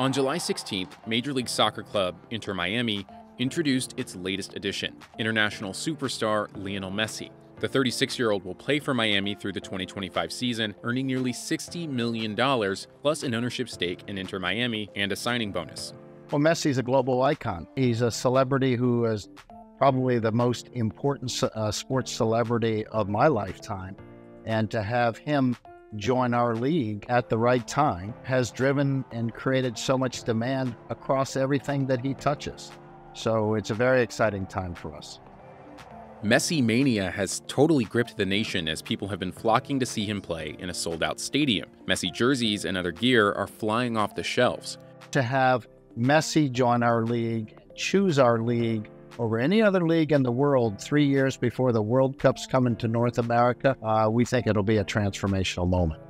On July 16th, Major League Soccer club Inter Miami introduced its latest addition, international superstar Lionel Messi. The 36 year old will play for Miami through the 2025 season, earning nearly $60 million, plus an ownership stake in Inter Miami and a signing bonus. Well, Messi's a global icon. He's a celebrity who is probably the most important uh, sports celebrity of my lifetime. And to have him join our league at the right time has driven and created so much demand across everything that he touches. So it's a very exciting time for us. Messi mania has totally gripped the nation as people have been flocking to see him play in a sold out stadium. Messi jerseys and other gear are flying off the shelves. To have Messi join our league, choose our league over any other league in the world three years before the World Cup's coming to North America, uh, we think it'll be a transformational moment.